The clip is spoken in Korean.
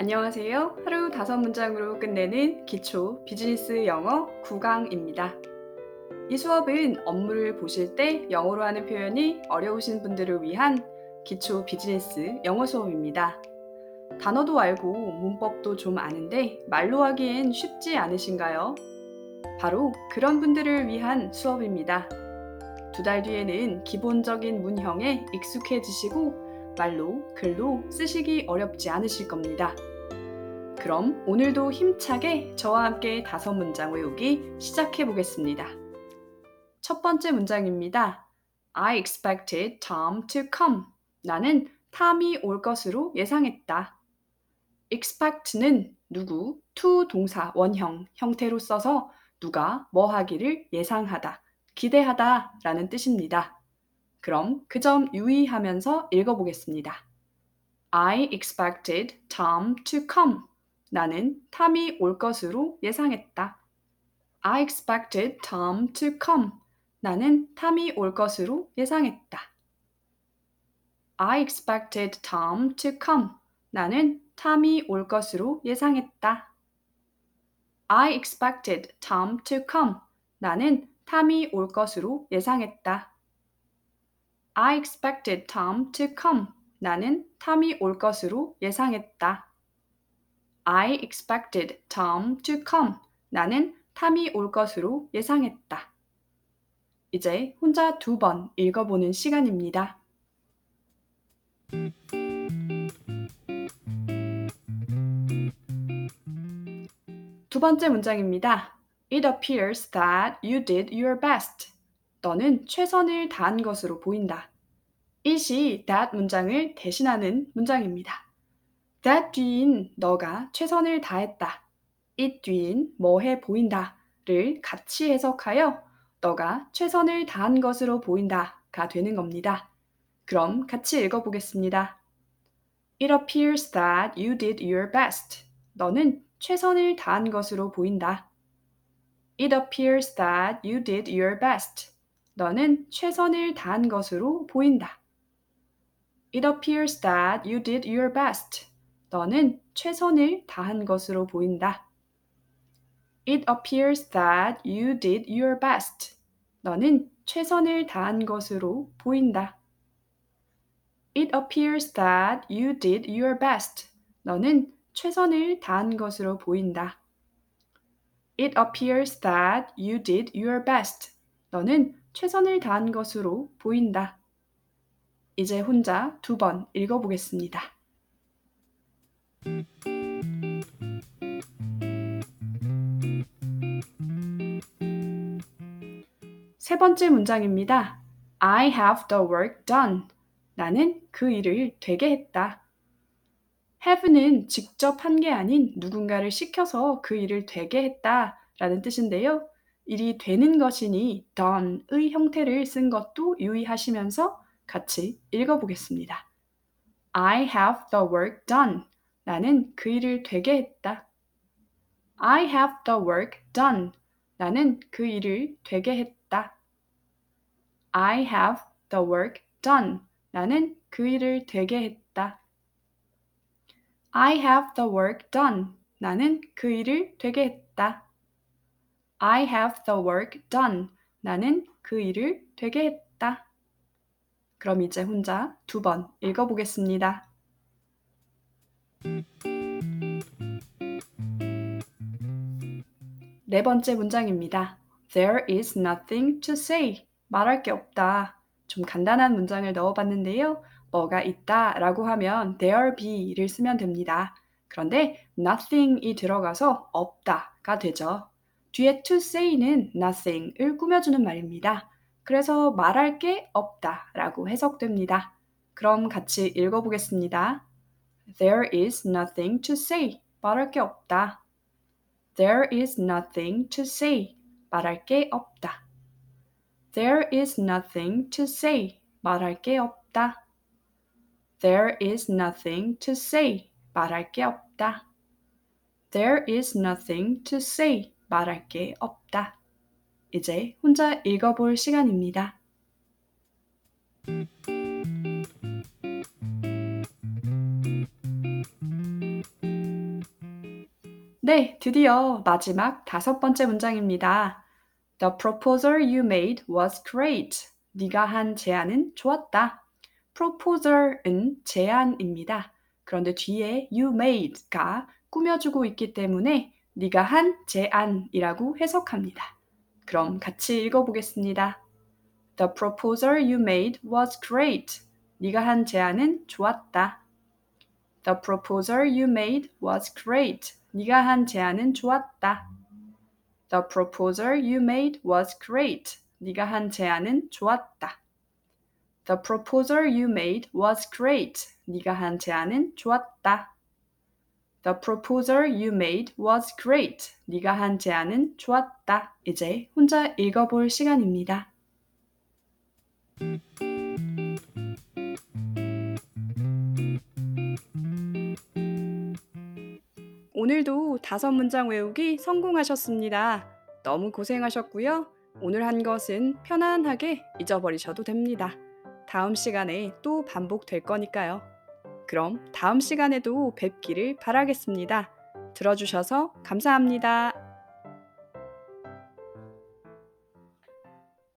안녕하세요. 하루 다섯 문장으로 끝내는 기초 비즈니스 영어 9강입니다. 이 수업은 업무를 보실 때 영어로 하는 표현이 어려우신 분들을 위한 기초 비즈니스 영어 수업입니다. 단어도 알고 문법도 좀 아는데 말로 하기엔 쉽지 않으신가요? 바로 그런 분들을 위한 수업입니다. 두 달 뒤에는 기본적인 문형에 익숙해지시고 말로, 글로 쓰시기 어렵지 않으실 겁니다. 그럼 오늘도 힘차게 저와 함께 다섯 문장 외우기 시작해 보겠습니다. 첫 번째 문장입니다. I expected Tom to come. 나는 탐이 올 것으로 예상했다. expect는 누구, to 동사 원형 형태로 써서 누가 뭐 하기를 예상하다, 기대하다 라는 뜻입니다. 그럼 그 점 유의하면서 읽어보겠습니다. I expected Tom to come. 나는 탐이 올 것으로 예상했다. I expected Tom to come. 나는 탐이 올 것으로 예상했다. I expected Tom to come. 나는 탐이 올 것으로 예상했다. I expected Tom to come. 나는 탐이 올 것으로 예상했다. I expected Tom to come. 나는 탐이 올 것으로 예상했다. I expected Tom to come. 나는 탐이 올 것으로 예상했다. 이제 혼자 두 번 읽어보는 시간입니다. 두 번째 문장입니다. It appears that you did your best. 너는 최선을 다한 것으로 보인다. it이 that 문장을 대신하는 문장입니다. That 뒤인 너가 최선을 다했다. it 뒤인 뭐해 보인다를 같이 해석하여 너가 최선을 다한 것으로 보인다가 되는 겁니다. 그럼 같이 읽어보겠습니다. It appears that you did your best. 너는 최선을 다한 것으로 보인다. It appears that you did your best. 너는 최선을 다한 것으로 보인다. It appears that you did your best. 너는 최선을 다한 것으로 보인다. It appears that you did your best. 너는 최선을 다한 것으로 보인다. It appears that you did your best. 너는 최선을 다한 것으로 보인다. It appears that you did your best. 너는 최선을 다한 것으로 보인다. 이제 혼자 두 번 읽어보겠습니다. 세 번째 문장입니다. I have the work done. 나는 그 일을 되게 했다. have는 직접 한 게 아닌 누군가를 시켜서 그 일을 되게 했다 라는 뜻인데요. 일이 되는 것이니 done의 형태를 쓴 것도 유의하시면서 같이 읽어보겠습니다. I have the work done. 나는 그 일을 되게 했다. I have the work done. 나는 그 일을 되게 했다. I have the work done. 나는 그 일을 되게 했다. I have the work done. 나는 그 일을 되게 했다. I have the work done. 나는 그 일을 되게 했다. 그럼 이제 혼자 두 번 읽어보겠습니다. 네 번째 문장입니다. There is nothing to say. 말할 게 없다. 좀 간단한 문장을 넣어봤는데요. 뭐가 있다 라고 하면 there be를 쓰면 됩니다. 그런데 nothing이 들어가서 없다가 되죠. 뒤에 to say는 nothing을 꾸며주는 말입니다. 그래서 말할 게 없다 라고 해석됩니다. 그럼 같이 읽어보겠습니다. There is nothing to say. 말할 게 없다. There is nothing to say. 말할 게 없다. There is nothing to say. 말할 게 없다. There is nothing to say. 말할 게 없다. There is nothing to say. 말할 게 없다. 이제 혼자 읽어볼 시간입니다. 네, 드디어 마지막 다섯 번째 문장입니다. The proposal you made was great. 네가 한 제안은 좋았다. proposal은 제안입니다. 그런데 뒤에 you made가 꾸며주고 있기 때문에 네가 한 제안이라고 해석합니다. 그럼 같이 읽어보겠습니다. The proposal you made was great. 네가 한 제안은 좋았다. The proposal you made was great. 네가 한 제안은 좋았다. The proposal you made was great. 네가 한 제안은 좋았다. The proposal you made was great. 네가 한 제안은 좋았다. The proposal you made was great. 네가 한 제안은 좋았다. 이제 혼자 읽어볼 시간입니다. 오늘도 다섯 문장 외우기 성공하셨습니다. 너무 고생하셨고요. 오늘 한 것은 편안하게 잊어버리셔도 됩니다. 다음 시간에 또 반복될 거니까요. 그럼 다음 시간에도 뵙기를 바라겠습니다. 들어주셔서 감사합니다.